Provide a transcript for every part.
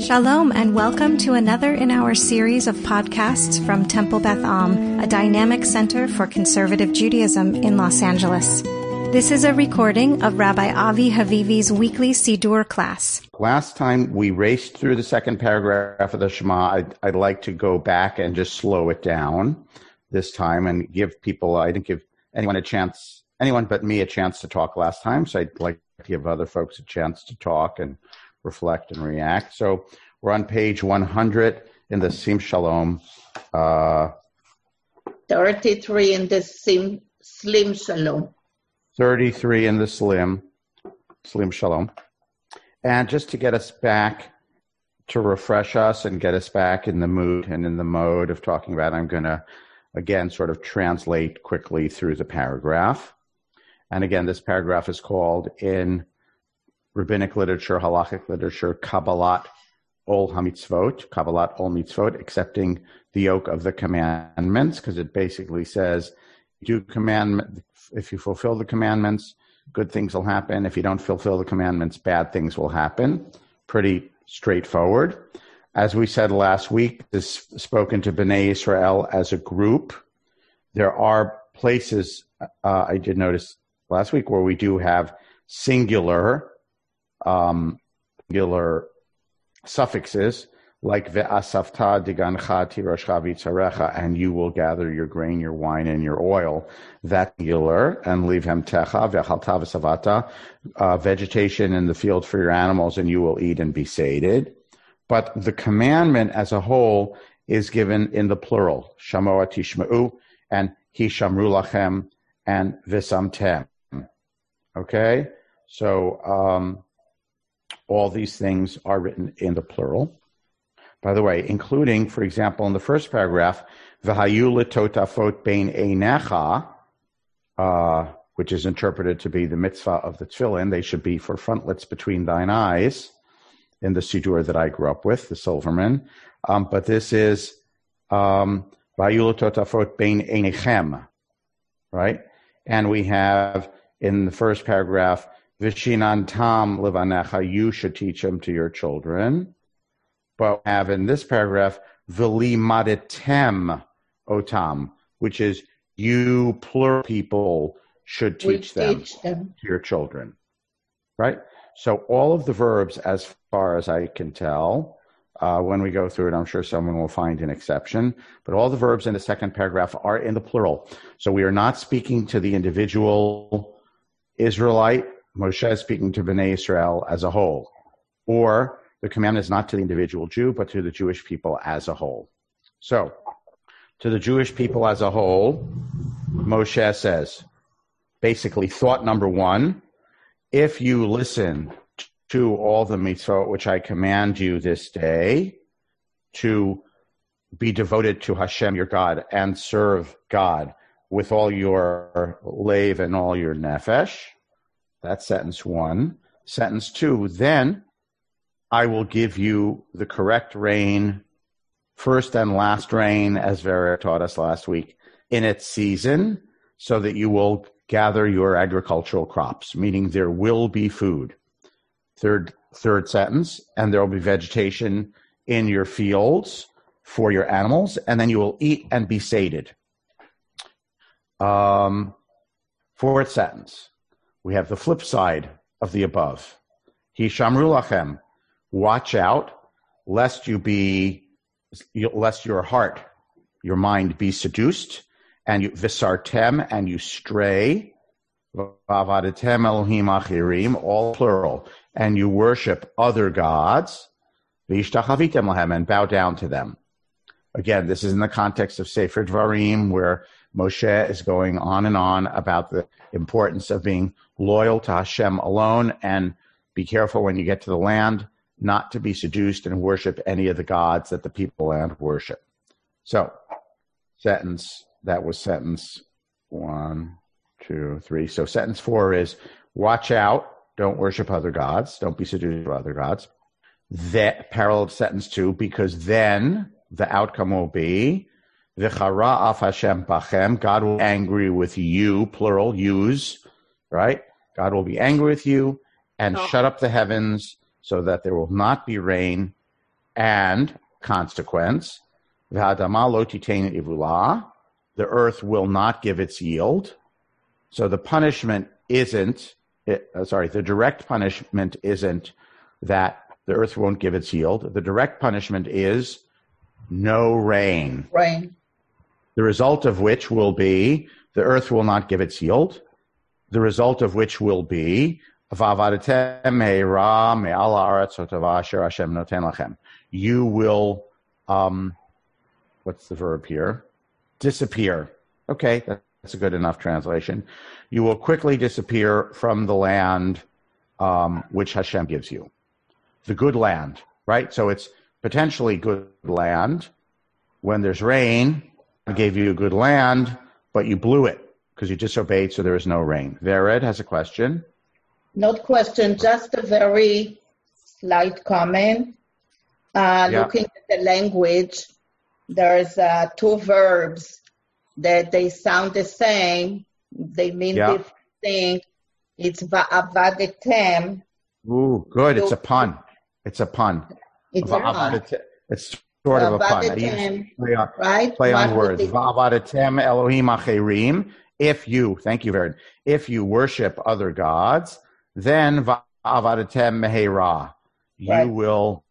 Shalom and welcome to another in our series of podcasts from Temple Beth Am, a dynamic center for conservative Judaism in Los Angeles. This is a recording of Rabbi Avi Havivi's weekly Siddur class. Last time we raced through the second paragraph of the Shema. I'd, I'd like to go back and just slow it down this time and give people, I didn't give anyone a chance, anyone but me a chance to talk last time. So I'd like to give other folks a chance to talk and reflect and react. So we're on page 100 in the Sim Shalom. Uh, 33 in the Sim, Slim Shalom. 33 in the Slim, Slim Shalom. And just to get us back, to refresh us and get us back in the mood and in the mode of talking about, I'm going to again sort of translate quickly through the paragraph. And again, this paragraph is called in rabbinic literature, halachic literature, Kabbalat Ol Hamitzvot, Kabbalat Ol Mitzvot, accepting the yoke of the commandments, because it basically says, do command, if you fulfill the commandments, good things will happen. If you don't fulfill the commandments, bad things will happen. Pretty straightforward. As we said last week, this spoken to Bnei Israel as a group. There are places uh, I did notice last week where we do have singular um, singular suffixes like ve'asafta digancha tirashcha vitzarecha, and you will gather your grain, your wine, and your oil. That singular, and leave him techa ve'chalta v'savata, uh, vegetation in the field for your animals, and you will eat and be sated. But the commandment as a whole is given in the plural, shamoa tishma'u, and hishamru lachem, and visamtem. Okay? So, um, all these things are written in the plural. By the way, including, for example, in the first paragraph, v'hayu totafot bein einecha, uh, which is interpreted to be the mitzvah of the tefillin. They should be for frontlets between thine eyes in the siddur that I grew up with, the Silverman. Um, but this is um, totafot bein einechem, right? And we have in the first paragraph, Vishinantam livanecha, you should teach them to your children. But we have in this paragraph, Vilimaditem otam, which is you plural people should teach, them, teach them to your children. Right? So all of the verbs, as far as I can tell, uh, when we go through it, I'm sure someone will find an exception. But all the verbs in the second paragraph are in the plural. So we are not speaking to the individual Israelite Moshe is speaking to Bnei Israel as a whole, or the command is not to the individual Jew, but to the Jewish people as a whole. So, to the Jewish people as a whole, Moshe says, basically, thought number one, if you listen to all the mitzvot which I command you this day, to be devoted to Hashem your God and serve God with all your lave and all your nefesh, that's sentence one. Sentence two, then I will give you the correct rain, first and last rain, as Vera taught us last week, in its season, so that you will gather your agricultural crops, meaning there will be food. Third, third sentence, and there will be vegetation in your fields for your animals, and then you will eat and be sated. Um, fourth sentence, we have the flip side of the above. He Hishamru lachem, watch out, lest you be, lest your heart, your mind be seduced, and you visartem, and you stray, Elohim achirim, all plural, and you worship other gods, vishtachavitem lahem, and bow down to them. Again, this is in the context of Sefer Dvarim, where Moshe is going on and on about the importance of being loyal to Hashem alone and be careful when you get to the land not to be seduced and worship any of the gods that the people land worship. So, sentence, that was sentence one, two, three. So, sentence four is watch out, don't worship other gods, don't be seduced by other gods. That parallel sentence two, because then the outcome will be V'chara af Hashem bachem. God will be angry with you, plural, yous, right? God will be angry with you and oh. shut up the heavens so that there will not be rain and consequence, v'hadama lo titein ivula, the earth will not give its yield. So the punishment isn't, it, uh, sorry, the direct punishment isn't that the earth won't give its yield. The direct punishment is no rain. Rain. The result of which will be the earth will not give its yield. The result of which will be you will, um, what's the verb here? Disappear. Okay, that's a good enough translation. You will quickly disappear from the land um, which Hashem gives you. The good land, right? So it's potentially good land. When there's rain, I gave you a good land, but you blew it because you disobeyed, so there is no rain. Vered has a question. Not question, just a very slight comment. Uh, Yeah. Looking at the language, there's uh, two verbs that they sound the same. They mean Yeah. different things. It's va'avadetem. Ooh, good. It's a pun. It's a pun. It's a pun, It's sort of a pun. I use Va'avadetem, play on, right? play on words. Va'avadetem Elohim acherim. If you, thank you, Vered. If you worship other gods, then va'avadetem mehera. You will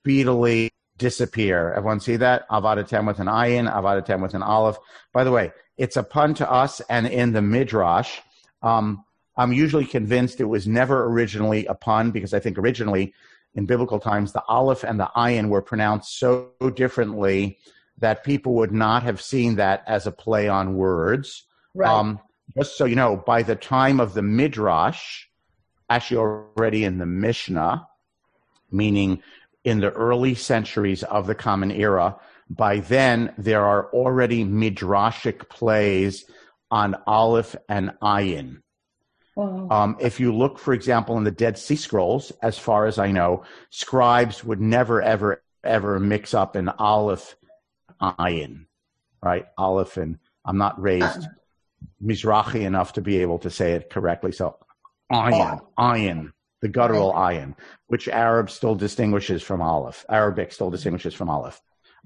speedily disappear. Everyone see that? Avadatem with an ayin, avadatem with an aleph. By the way, it's a pun to us and in the midrash. Um, I'm usually convinced it was never originally a pun because I think originally in biblical times the aleph and the ayin were pronounced so differently that people would not have seen that as a play on words. Right. Um, just so you know, by the time of the midrash, actually already in the Mishnah, meaning in the early centuries of the Common Era, by then there are already midrashic plays on Aleph and Ayin. Oh, Um, if you look, for example, in the Dead Sea Scrolls, as far as I know, scribes would never, ever, ever mix up an Aleph Ayin, right? Aleph and I'm not raised Mizrahi enough to be able to say it correctly. So Ayin, Ayin, the guttural Ayin, which Arab still distinguishes from Aleph. Arabic still distinguishes from Aleph.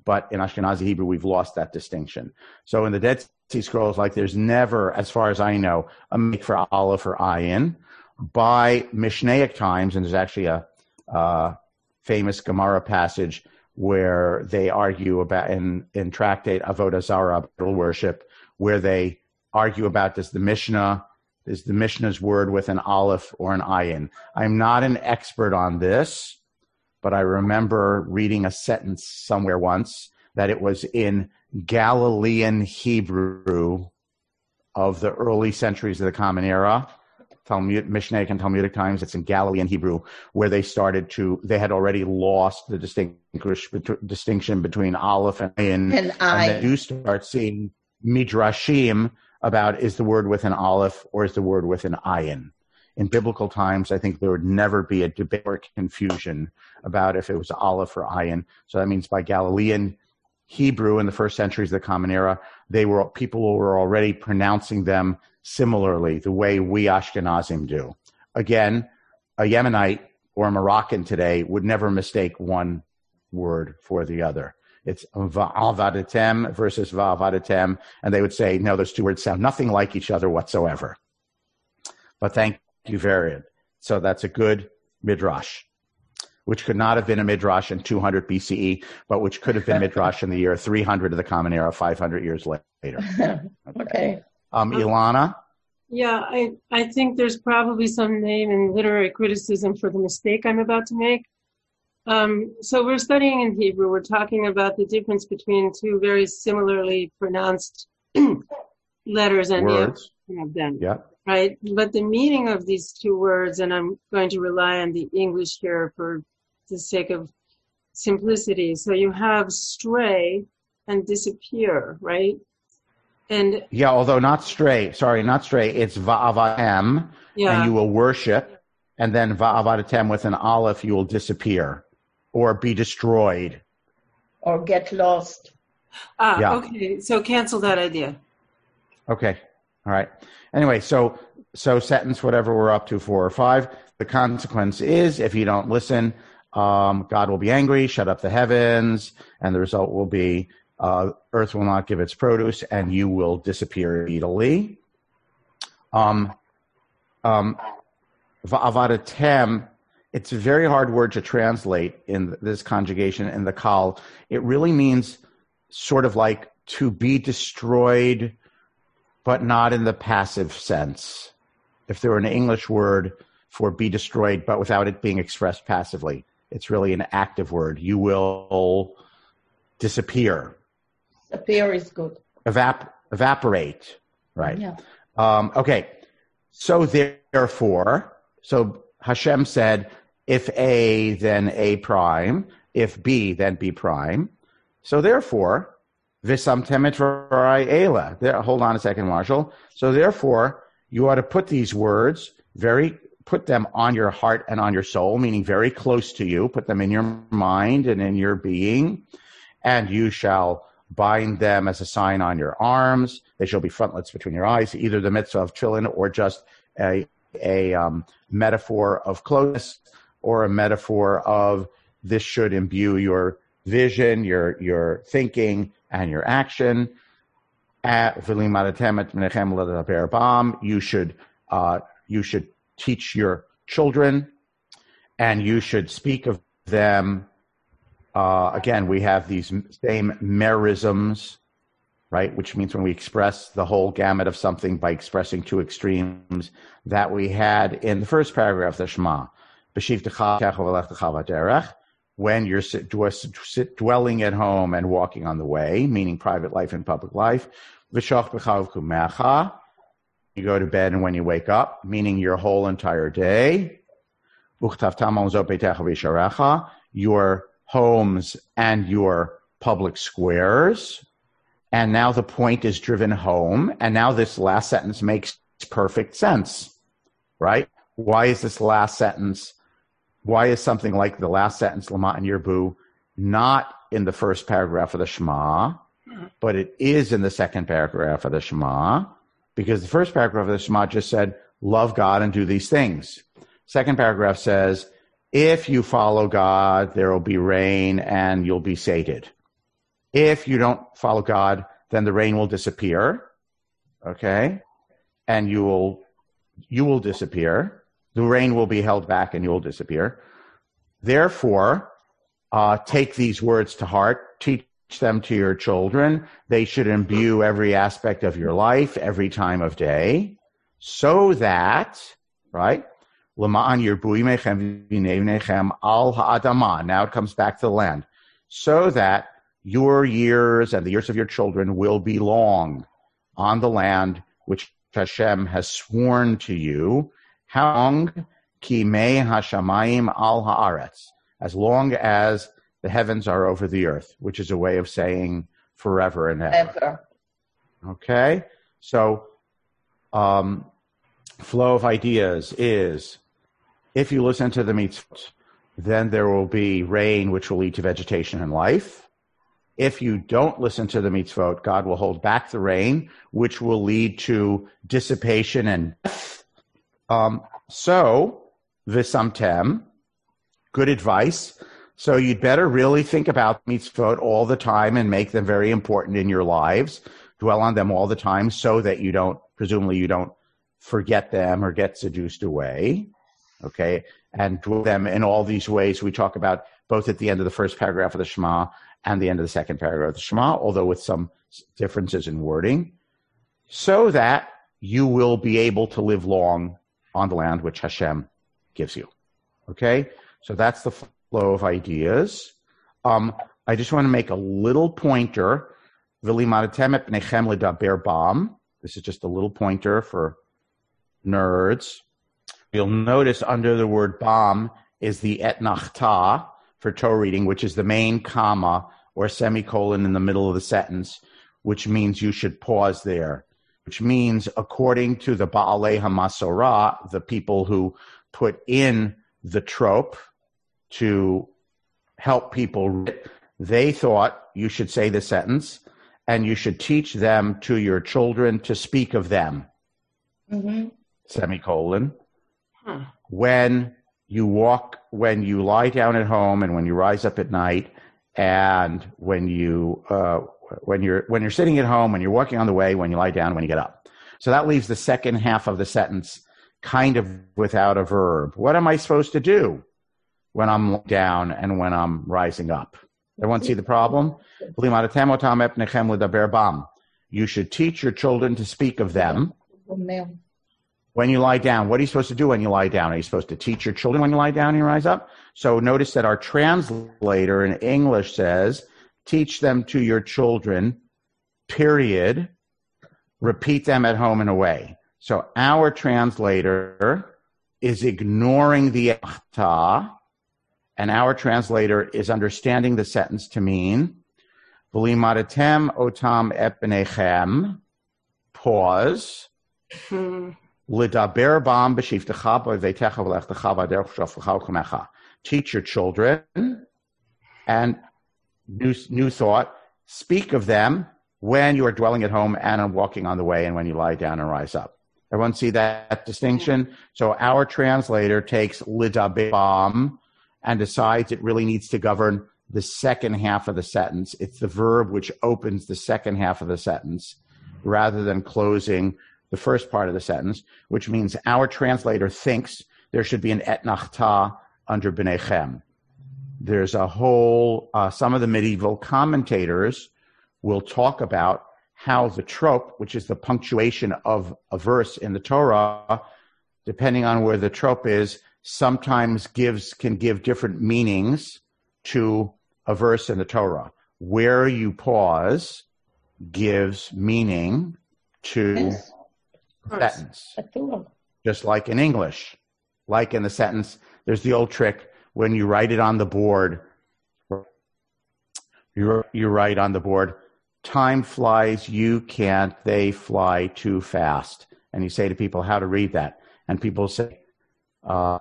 But in Ashkenazi Hebrew, we've lost that distinction. So in the Dead Sea Scrolls, like there's never, as far as I know, a make for Aleph or Ayin. By Mishnaic times, and there's actually a uh, famous Gemara passage where they argue about in, in tractate Avodah Zarah, idol worship, where they argue about does the Mishnah is the Mishnah's word with an aleph or an ayin. I'm not an expert on this, but I remember reading a sentence somewhere once that it was in Galilean Hebrew of the early centuries of the Common Era. Talmud, Mishnaic and Talmudic times. It's in Galilean Hebrew where they started to. They had already lost the distinguish, distinction between aleph and ayin, and and I. they do start seeing midrashim about is the word with an aleph or is the word with an ayin. In biblical times, I think there would never be a debate or confusion about if it was aleph or ayin. So that means by Galilean Hebrew in the first centuries of the Common Era, they were people were already pronouncing them similarly, the way we Ashkenazim do. Again, a Yemenite or a Moroccan today would never mistake one word for the other. It's va'avadetem versus va'avadetem, and they would say, no, those two words sound nothing like each other whatsoever. But thank you, Varian. So that's a good midrash, which could not have been a midrash in 200 BCE, but which could have been midrash in the year 300 of the Common Era, 500 years later. okay. Um, Ilana, Yeah, I, I think there's probably some name in literary criticism for the mistake I'm about to make. Um, so we're studying in Hebrew. We're talking about the difference between two very similarly pronounced letters and the words. origin of them, Yeah. right? But the meaning of these two words, and I'm going to rely on the English here for the sake of simplicity. So you have stray and disappear, right? And Yeah, although not stray. Sorry, not stray. It's va'avatem, yeah. and you will worship, and then va'avatem with an aleph, you will disappear or be destroyed. Or get lost. Ah, Yeah. okay. So cancel that idea. Okay. All right. Anyway, so so sentence whatever we're up to four or five. The consequence is if you don't listen, um, God will be angry, shut up the heavens, and the result will be uh, earth will not give its produce, and you will disappear immediately. Um, um, va'avatem, it's a very hard word to translate in this conjugation in the kal. It really means sort of like to be destroyed, but not in the passive sense. If there were an English word for be destroyed, but without it being expressed passively, it's really an active word. You will disappear. Disappear is good. Evap- evaporate, right? Yeah. Um, okay. So therefore, so Hashem said, if A, then A prime. If B, then B prime. So therefore, Visamtemet Ela. There, hold on a second, Marshall. So therefore, you ought to put these words very, put them on your heart and on your soul, meaning very close to you. Put them in your mind and in your being, and you shall bind them as a sign on your arms. They shall be frontlets between your eyes, either the mitzvah of tefillin or just a, a um, metaphor of closeness or a metaphor of this should imbue your vision, your your thinking, and your action. You should uh, you should teach your children, and you should speak of them. Uh, again, we have these same merisms, right? Which means when we express the whole gamut of something by expressing two extremes that we had in the first paragraph of the Shema when you're dwelling at home and walking on the way, meaning private life and public life. You go to bed and when you wake up, meaning your whole entire day. Your homes and your public squares. And now the point is driven home. And now this last sentence makes perfect sense, right? Why is this last sentence why is something like the last sentence, Lama and Yerbu, not in the first paragraph of the Shema, but it is in the second paragraph of the Shema? Because the first paragraph of the Shema just said, love God and do these things. Second paragraph says, if you follow God, there will be rain and you'll be sated. If you don't follow God, then the rain will disappear. Okay. And you will, you will disappear the rain will be held back and you'll disappear. Therefore, uh, take these words to heart, teach them to your children. They should imbue every aspect of your life, every time of day, so that, right? Now it comes back to the land. So that your years and the years of your children will be long on the land which Hashem has sworn to you how long? Al. As long as the heavens are over the earth, which is a way of saying forever and ever. ever. Okay? So, um, flow of ideas is if you listen to the mitzvot, then there will be rain, which will lead to vegetation and life. If you don't listen to the mitzvot, God will hold back the rain, which will lead to dissipation and death um, so, visamtem, good advice. So you'd better really think about mitzvot all the time and make them very important in your lives. Dwell on them all the time so that you don't, presumably you don't forget them or get seduced away. Okay. And dwell them in all these ways we talk about both at the end of the first paragraph of the Shema and the end of the second paragraph of the Shema, although with some differences in wording, so that you will be able to live long on the land which Hashem gives you. Okay? So that's the flow of ideas. Um, I just want to make a little pointer. This is just a little pointer for nerds. You'll notice under the word bam is the etnachta for Torah reading, which is the main comma or semicolon in the middle of the sentence, which means you should pause there which means according to the Baalei Hamasorah, the people who put in the trope to help people, they thought you should say the sentence and you should teach them to your children to speak of them. Mm-hmm. Semicolon. Huh. When you walk when you lie down at home and when you rise up at night and when you uh, when you're when you're sitting at home when you're walking on the way when you lie down when you get up so that leaves the second half of the sentence kind of without a verb what am i supposed to do when i'm down and when i'm rising up everyone see the problem you should teach your children to speak of them when you lie down. What are you supposed to do when you lie down? Are you supposed to teach your children when you lie down and you rise up? So notice that our translator in English says, teach them to your children, period. Repeat them at home and away. So our translator is ignoring the ta, and our translator is understanding the sentence to mean, V'limadatem otam epnechem, pause, hmm. Lidaber bam b'shivtecha b'veitecha v'lechtecha v'aderech shoflecha v'chumecha. Teach your children, and new, new thought, speak of them when you are dwelling at home and on walking on the way and when you lie down and rise up. Everyone see that distinction? So our translator takes lidaber bam and decides it really needs to govern the second half of the sentence. It's the verb which opens the second half of the sentence rather than closing the first part of the sentence, which means our translator thinks there should be an etnachta under B'nechem. There's a whole, uh, some of the medieval commentators will talk about how the trope, which is the punctuation of a verse in the Torah, depending on where the trope is, sometimes gives, can give different meanings to a verse in the Torah. Where you pause gives meaning to yes sentence. Just like in English, like in the sentence, there's the old trick when you write it on the board. You, you write on the board, time flies, you can't, they fly too fast. And you say to people how to read that. And people say, uh,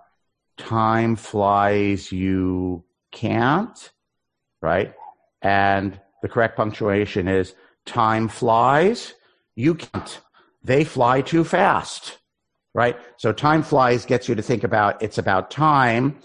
time flies, you can't, right? And the correct punctuation is time flies, you can't they fly too fast, right? So time flies gets you to think about it's about time,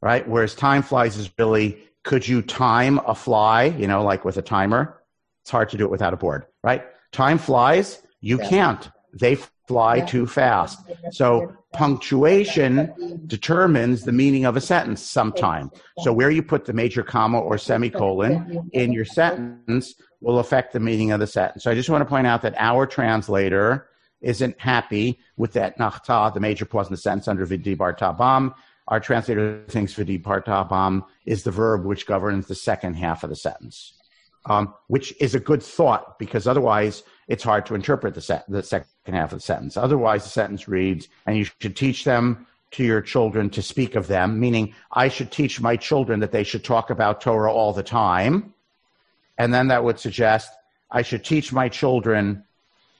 right? Whereas time flies is really could you time a fly, you know, like with a timer? It's hard to do it without a board, right? Time flies, you yeah. can't. They fly yeah. too fast. So punctuation determines the meaning of a sentence sometime. So where you put the major comma or semicolon in your sentence will affect the meaning of the sentence. So I just want to point out that our translator isn't happy with that nachta, the major pause in the sentence under vidibarta bam. Our translator thinks vidibarta bam is the verb which governs the second half of the sentence, um, which is a good thought because otherwise it's hard to interpret the, se- the second half of the sentence. Otherwise, the sentence reads, and you should teach them to your children to speak of them, meaning I should teach my children that they should talk about Torah all the time and then that would suggest I should teach my children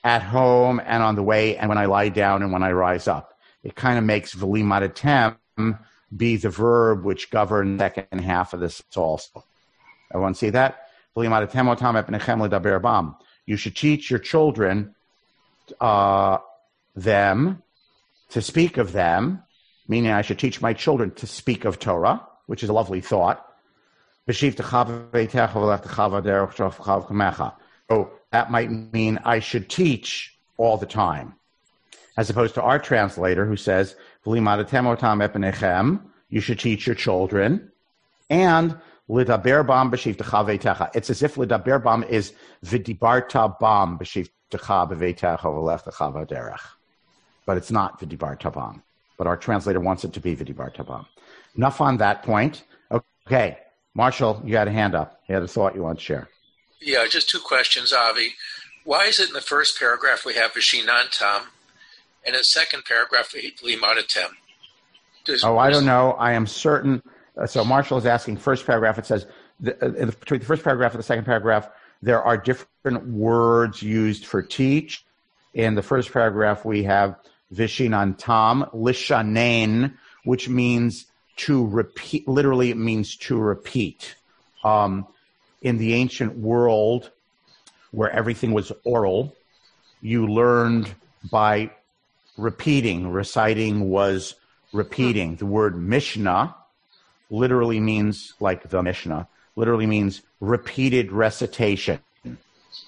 at home and on the way and when I lie down and when I rise up. It kind of makes velimadatem be the verb which governs the second half of this also. Everyone see that? You should teach your children uh, them to speak of them, meaning I should teach my children to speak of Torah, which is a lovely thought. So that might mean I should teach all the time. As opposed to our translator who says, you should teach your children. And lidaber bam b'shivtecha. It's as if lidaber bam is vidibarta bam b'shivtecha beveitecha v'lechtecha v'derech. But it's not vidibarta bam. But our translator wants it to be vidibarta bam. Enough on that point. Okay. Marshall, you had a hand up. You had a thought you want to share. Yeah, just two questions, Avi. Why is it in the first paragraph we have Vishinantam, and in the second paragraph we have Limadatem? Oh, I don't know. I am certain. Uh, so Marshall is asking first paragraph. It says the, uh, between the first paragraph and the second paragraph, there are different words used for teach. In the first paragraph, we have Vishinantam, Lishanen, which means to repeat, literally it means to repeat. Um, in the ancient world where everything was oral, you learned by repeating. Reciting was repeating. The word Mishnah literally means like the Mishnah, literally means repeated recitation.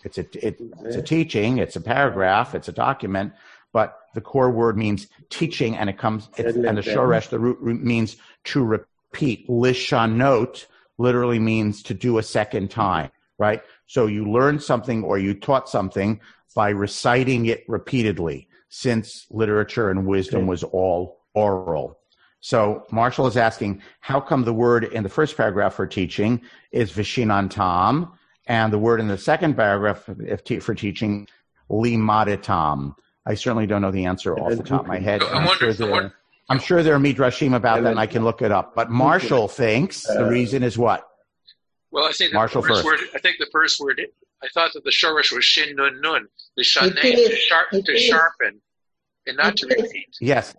It's a, it, it's a teaching, it's a paragraph, it's a document, but the core word means teaching and it comes, it's, and the shoresh, the root, root means to repeat. Lishanot literally means to do a second time, right? So you learned something or you taught something by reciting it repeatedly since literature and wisdom was all oral. So Marshall is asking, how come the word in the first paragraph for teaching is vishinantam, and the word in the second paragraph for teaching limaditam? I certainly don't know the answer off the top of my head. I'm, sure there, I'm sure there are midrashim about that, and I can look it up. But Marshall thinks the reason is what? Well, I think the Marshall first, first. Word, I think the first word. I thought that the shorish was shin nun nun, the shane to, sharp, to sharpen, and not to repeat. Yes.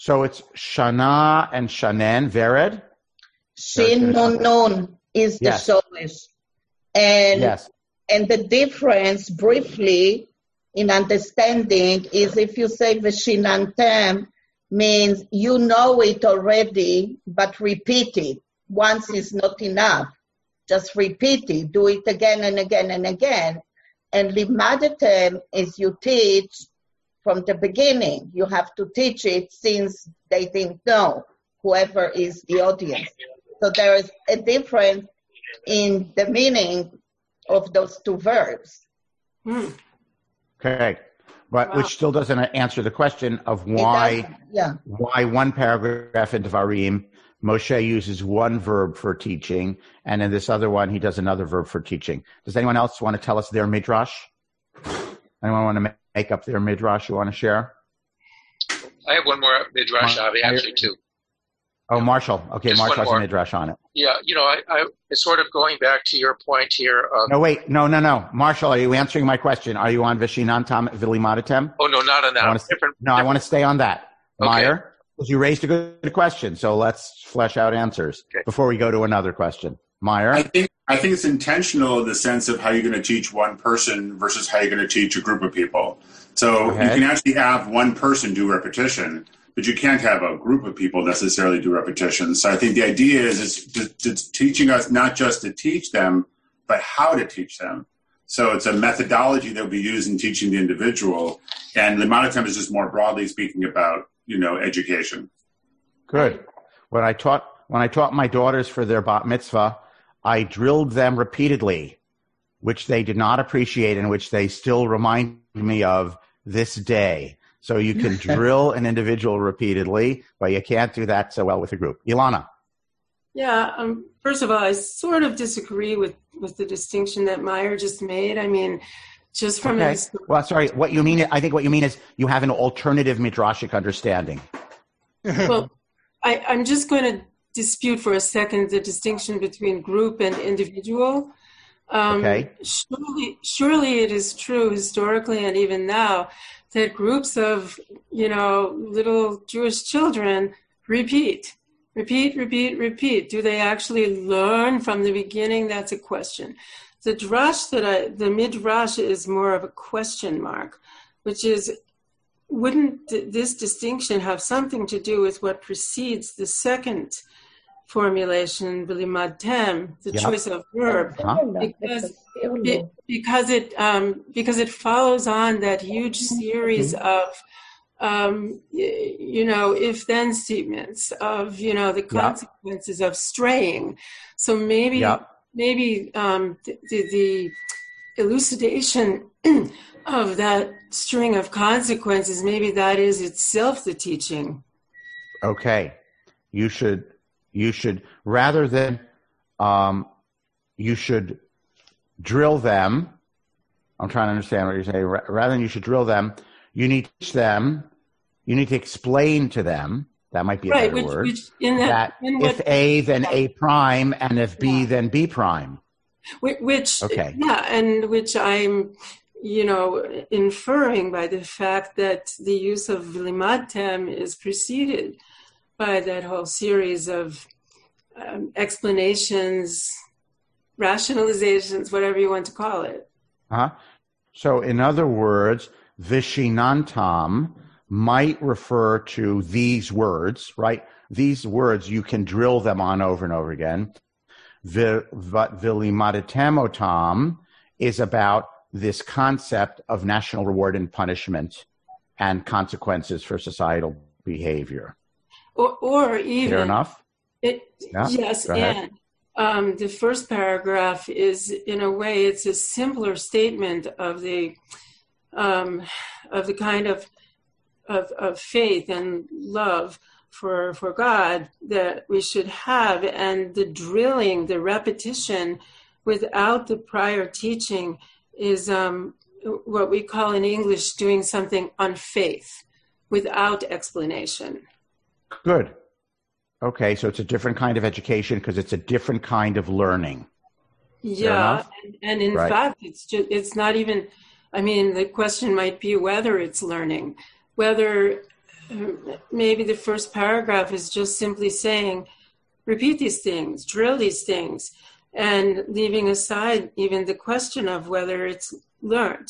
So it's shana and shanen vered. Shin nun nun is the yes. shorish, and yes. and the difference briefly in understanding is if you say Veshinantem means you know it already, but repeat it. Once is not enough. Just repeat it. Do it again and again and again. And Limadatem is you teach from the beginning. You have to teach it since they didn't know, whoever is the audience. So there is a difference in the meaning of those two verbs. Hmm. Okay. But wow. which still doesn't answer the question of why yeah. why one paragraph in Devarim Moshe uses one verb for teaching, and in this other one he does another verb for teaching. Does anyone else want to tell us their midrash? Anyone want to make up their midrash you want to share? I have one more midrash, Avi, actually, too. Oh, Marshall. Okay, Just Marshall has a midrash on it. Yeah, you know, I, I, it's sort of going back to your point here. Of, no, wait, no, no, no. Marshall, are you answering my question? Are you on Vishinantam Vilimadatem? Oh, no, not on that. I different, different, no, different. I want to stay on that. Okay. Meyer, you raised a good question, so let's flesh out answers okay. before we go to another question. Meyer? I think, I think it's intentional in the sense of how you're going to teach one person versus how you're going to teach a group of people. So you can actually have one person do repetition but you can't have a group of people necessarily do repetitions. So I think the idea is it's, teaching us not just to teach them, but how to teach them. So it's a methodology that we use in teaching the individual, and the amount of time is just more broadly speaking about you know education. Good. When I taught when I taught my daughters for their bat mitzvah, I drilled them repeatedly, which they did not appreciate and which they still remind me of this day. So you can drill an individual repeatedly, but you can't do that so well with a group. Ilana. Yeah, um, first of all, I sort of disagree with, with the distinction that Meyer just made. I mean, just from okay. well, sorry, what you mean? I think what you mean is you have an alternative midrashic understanding. well, I, I'm just going to dispute for a second the distinction between group and individual. Um, okay. Surely, surely it is true historically and even now that groups of, you know, little Jewish children repeat, repeat, repeat, repeat. Do they actually learn from the beginning? That's a question. The drash that I, the midrash is more of a question mark, which is, wouldn't this distinction have something to do with what precedes the second formulation, tem, the choice of verb, uh-huh. because it, because it um, because it follows on that huge series mm-hmm. of um, you know if then statements of you know the consequences of straying. So maybe maybe um, the, the elucidation of that string of consequences maybe that is itself the teaching. Okay, you should you should, rather than, um, you should drill them. I'm trying to understand what you're saying. Rather than you should drill them, you need to teach them. You need to explain to them. That might be a right, better which, word. Which that, that if A, then A prime, and if B, yeah. then B prime. Which, okay. yeah, and which I'm, you know, inferring by the fact that the use of limatem is preceded by that whole series of um, explanations, rationalizations, whatever you want to call it. Uh-huh. So, in other words, Vishinantam might refer to these words, right? These words, you can drill them on over and over again. Vilimaditemotam is about this concept of national reward and punishment and consequences for societal behavior. Or, or even. Fair enough? It, yeah, yes, and um, the first paragraph is, in a way, it's a simpler statement of the um, of the kind of, of of faith and love for for God that we should have, and the drilling, the repetition, without the prior teaching, is um, what we call in English doing something on faith, without explanation. Good. Okay, so it's a different kind of education because it's a different kind of learning. Yeah, and, and, in right. fact, it's just it's not even. I mean, the question might be whether it's learning, whether uh, maybe the first paragraph is just simply saying, repeat these things, drill these things, and leaving aside even the question of whether it's learned.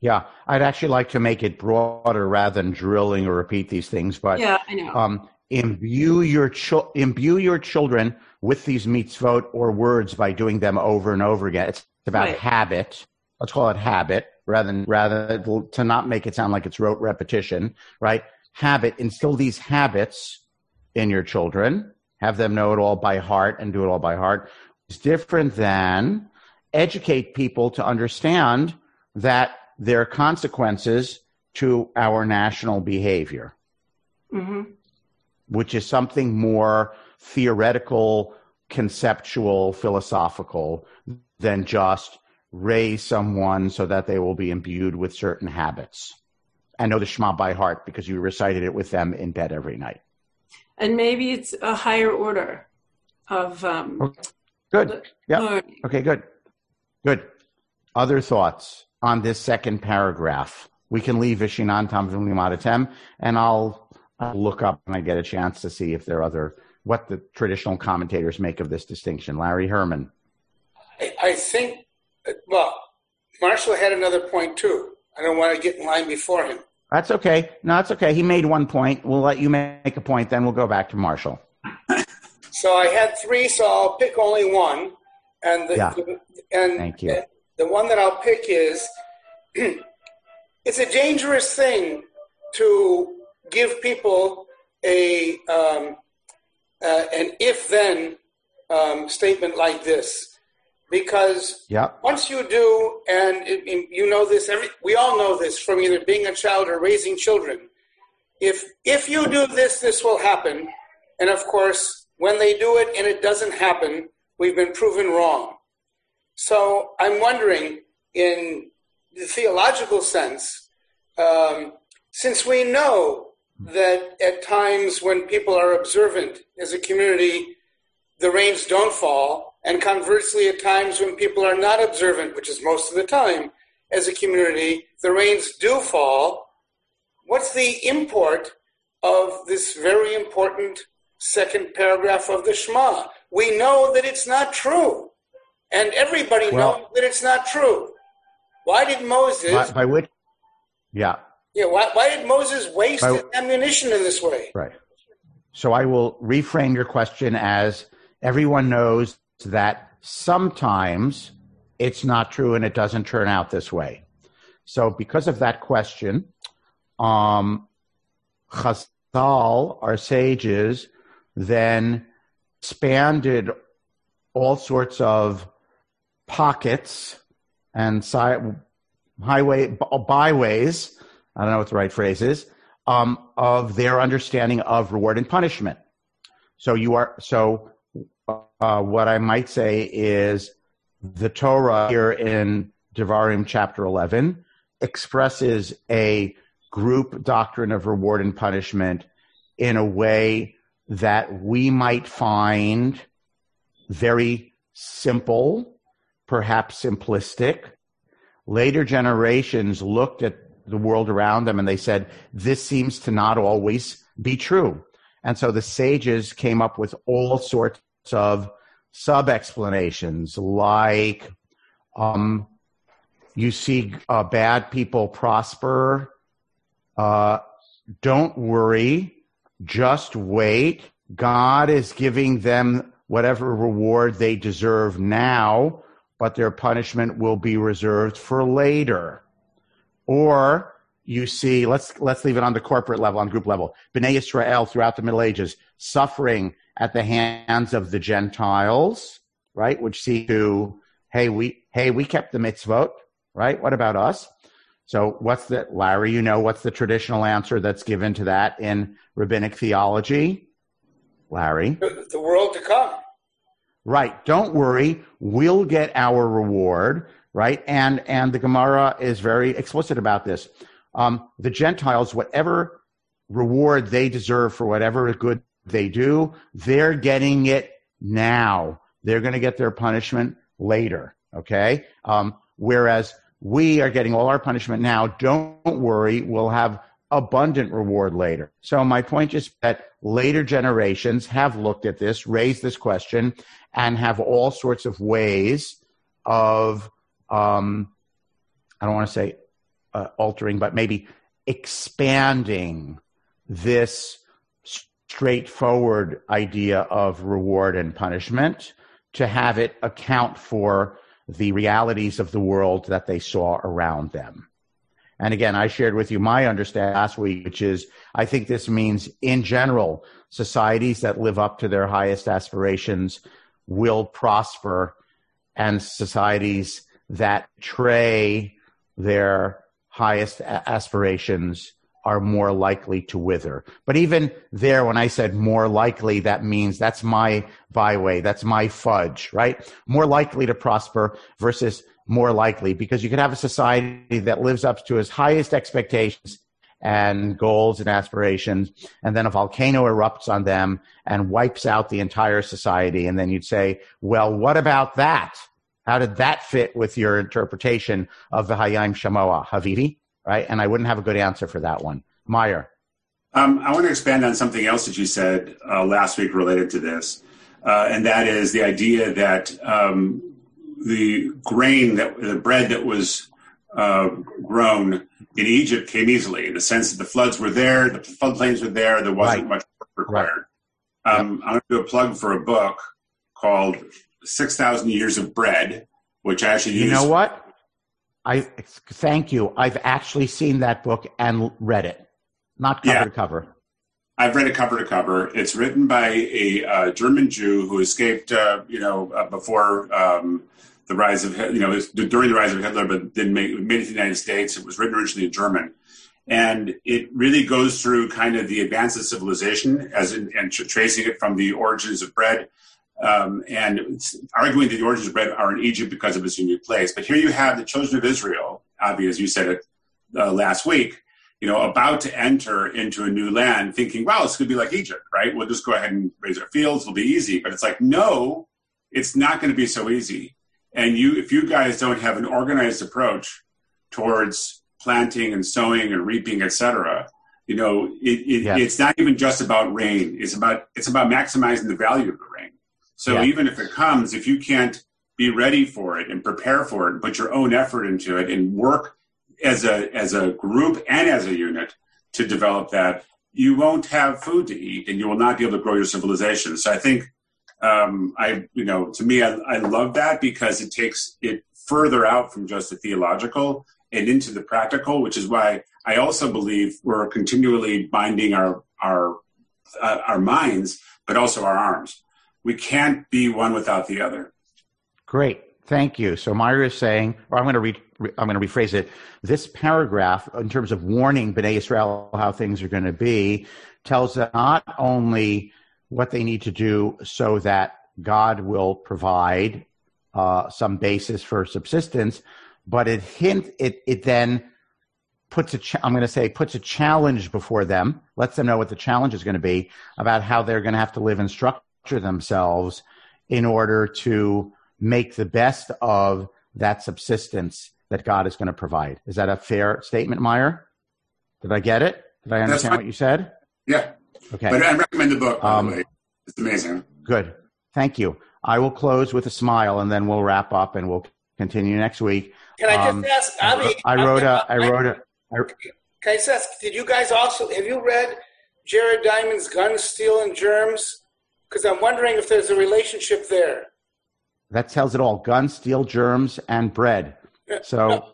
Yeah, I'd actually like to make it broader rather than drilling or repeat these things. But yeah, I know. Um, imbue your ch- imbue your children with these mitzvot or words by doing them over and over again. It's about right. habit. Let's call it habit rather than rather to not make it sound like it's rote repetition, right? Habit. Instill these habits in your children. Have them know it all by heart and do it all by heart. It's different than educate people to understand that there are consequences to our national behavior. Mm-hmm which is something more theoretical, conceptual, philosophical than just raise someone so that they will be imbued with certain habits. and know the Shema by heart because you recited it with them in bed every night. And maybe it's a higher order of. Um, okay. Good. Yeah. Okay, good. Good. Other thoughts on this second paragraph? We can leave Vishinantam Vimlimadatem, and I'll I'll look up when I get a chance to see if there are other what the traditional commentators make of this distinction. Larry Herman. I, I think, well, Marshall had another point too. I don't want to get in line before him. That's okay. No, that's okay. He made one point. We'll let you make a point, then we'll go back to Marshall. so I had three, so I'll pick only one. And the, yeah. the and Thank you. The one that I'll pick is it's a dangerous thing to give people a um, uh, an if then um, statement like this. Because yeah. once you do and it, it, you know this every, we all know this from either being a child or raising children. If if you do this this will happen. And of course when they do it and it doesn't happen we've been proven wrong so i'm wondering in the theological sense um, since we know that at times when people are observant as a community, the rains don't fall. And conversely, at times when people are not observant, which is most of the time as a community, the rains do fall. What's the import of this very important second paragraph of the Shema? We know that it's not true. And everybody well, knows that it's not true. Why did Moses. By, by which? Yeah. Yeah, why, why did Moses waste I, ammunition in this way? Right. So I will reframe your question as everyone knows that sometimes it's not true and it doesn't turn out this way. So because of that question, um, Chazal, our sages, then expanded all sorts of pockets and highway byways I don't know what the right phrase is, um, of their understanding of reward and punishment. So you are, so, uh, what I might say is the Torah here in Devarim chapter 11 expresses a group doctrine of reward and punishment in a way that we might find very simple, perhaps simplistic. Later generations looked at the world around them and they said, this seems to not always be true. And so the sages came up with all sorts of sub explanations like, um, you see uh, bad people prosper, uh, don't worry, just wait. God is giving them whatever reward they deserve now, but their punishment will be reserved for later. Or you see, let's let's leave it on the corporate level, on group level. Bnei Israel throughout the Middle Ages suffering at the hands of the Gentiles, right? Which see to, hey, we hey, we kept the mitzvot, right? What about us? So what's the Larry, you know what's the traditional answer that's given to that in rabbinic theology? Larry. The world to come. Right. Don't worry. We'll get our reward, right? And and the Gemara is very explicit about this. Um, the Gentiles, whatever reward they deserve for whatever good they do, they're getting it now. They're going to get their punishment later. Okay. Um, whereas we are getting all our punishment now. Don't worry. We'll have abundant reward later. So my point is that later generations have looked at this, raised this question, and have all sorts of ways of, um, I don't want to say uh, altering, but maybe expanding this straightforward idea of reward and punishment to have it account for the realities of the world that they saw around them. And again, I shared with you my understanding last week, which is I think this means in general, societies that live up to their highest aspirations will prosper and societies that betray their highest aspirations are more likely to wither. But even there, when I said more likely, that means that's my byway, that's my fudge, right? More likely to prosper versus more likely because you could have a society that lives up to its highest expectations and goals and aspirations, and then a volcano erupts on them and wipes out the entire society. And then you'd say, well, what about that? How did that fit with your interpretation of the Hayam Shamoa, Havivi? right? And I wouldn't have a good answer for that one. Meyer. Um, I want to expand on something else that you said uh, last week related to this, uh, and that is the idea that um, the grain that the bread that was uh, grown in Egypt came easily, in the sense that the floods were there, the floodplains were there, there wasn't right. much work required. Right. Um, I'm going to do a plug for a book called Six Thousand Years of Bread, which I actually you know what I thank you. I've actually seen that book and read it, not cover yeah. to cover. I've read it cover to cover. It's written by a uh, German Jew who escaped, uh, you know, uh, before um, the rise of, you know, during the rise of Hitler, but then made, made it to the United States. It was written originally in German, and it really goes through kind of the advance of civilization, as in, and tracing it from the origins of bread um, and arguing that the origins of bread are in Egypt because of its unique place. But here you have the children of Israel, Avi, as you said it uh, last week, you know, about to enter into a new land, thinking, "Wow, this could be like Egypt, right? We'll just go ahead and raise our fields; it'll be easy." But it's like, no, it's not going to be so easy. And you, if you guys don't have an organized approach towards planting and sowing and reaping, etc., you know, it, it, yeah. it's not even just about rain. It's about it's about maximizing the value of the rain. So yeah. even if it comes, if you can't be ready for it and prepare for it and put your own effort into it and work as a as a group and as a unit to develop that, you won't have food to eat and you will not be able to grow your civilization. So I think um, I you know to me I, I love that because it takes it further out from just the theological and into the practical, which is why I also believe we're continually binding our our uh, our minds, but also our arms we can't be one without the other. Great. Thank you. So Myra is saying, or I'm going to read. I'm going to rephrase it. This paragraph, in terms of warning Bnei Israel how things are going to be, tells them not only what they need to do so that God will provide uh, some basis for subsistence, but it hint it it then puts a I'm going to say puts a challenge before them, lets them know what the challenge is going to be about how they're going to have to live in structure themselves in order to make the best of that subsistence that God is going to provide. Is that a fair statement, Meyer? Did I get it? Did I understand what you said? Yeah. Okay. But I recommend the book, by um, the way. It's amazing. Good. Thank you. I will close with a smile and then we'll wrap up and we'll continue next week. Can I just um, ask? I, mean, I wrote a. I wrote a. I, can I just ask, did you guys also, have you read Jared Diamond's Gun, Steel, and Germs? Because I'm wondering if there's a relationship there. That tells it all gun, steel, germs, and bread. So. No.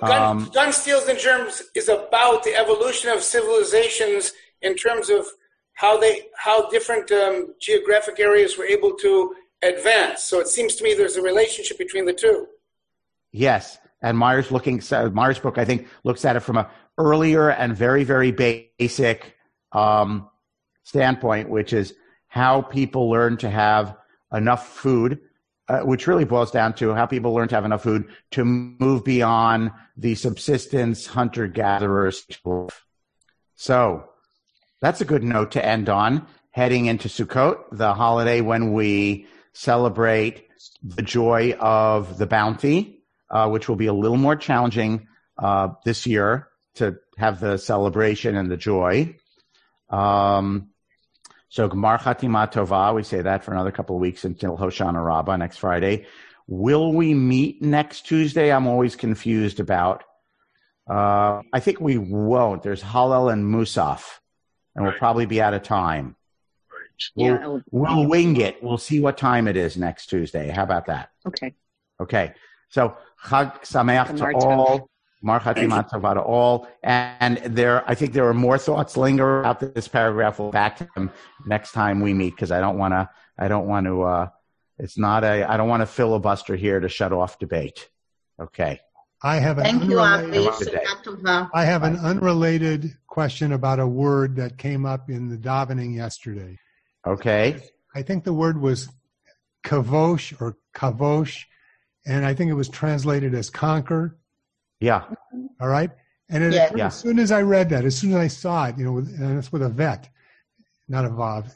Gun, um, gun, steels, and germs is about the evolution of civilizations in terms of how they how different um, geographic areas were able to advance. So it seems to me there's a relationship between the two. Yes, and Myers looking Myers book I think looks at it from a earlier and very very basic um, standpoint, which is how people learn to have enough food. Uh, which really boils down to how people learn to have enough food to move beyond the subsistence hunter gatherers. So that's a good note to end on. Heading into Sukkot, the holiday when we celebrate the joy of the bounty, uh, which will be a little more challenging uh, this year to have the celebration and the joy. Um, so Gemar Chatima Tova, we say that for another couple of weeks until Hoshana Rabbah next Friday. Will we meet next Tuesday? I'm always confused about. Uh, I think we won't. There's Hallel and Musaf and right. we'll probably be out of time. We'll, yeah, we'll wing it. We'll see what time it is next Tuesday. How about that? Okay. Okay. So Chag Sameach to all. Mar Chatima to all. And there, I think there are more thoughts linger about this paragraph. We'll back to them next time we meet because I don't want to. I don't want to. Uh, it's not a. I don't want to filibuster here to shut off debate. Okay. I have an Thank unrelated, you, I have an unrelated question about a word that came up in the davening yesterday. Okay. I think the word was kavosh or kavosh, and I think it was translated as conquer. Yeah. All right. And it, yeah. as soon as I read that, as soon as I saw it, you know, and it's with a vet, not a vav.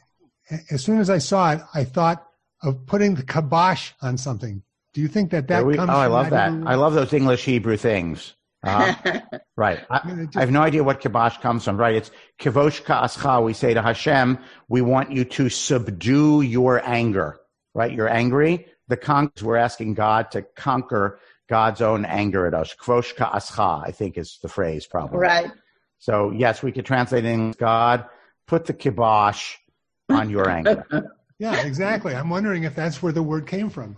As soon as I saw it, I thought of putting the kibosh on something. Do you think that that we, comes? Oh, I love that. I love those English Hebrew things. Uh-huh. right. I, I, have no idea what kibosh comes from. Right. It's kivosh ka'ascha. We say to Hashem, we want you to subdue your anger. Right. You're angry. The conquers, we're asking God to conquer God's own anger at us. Kivosh ka'ascha, I think is the phrase probably. Right. So yes, we could translate in God, put the kibosh on your anger. yeah, exactly. I'm wondering if that's where the word came from.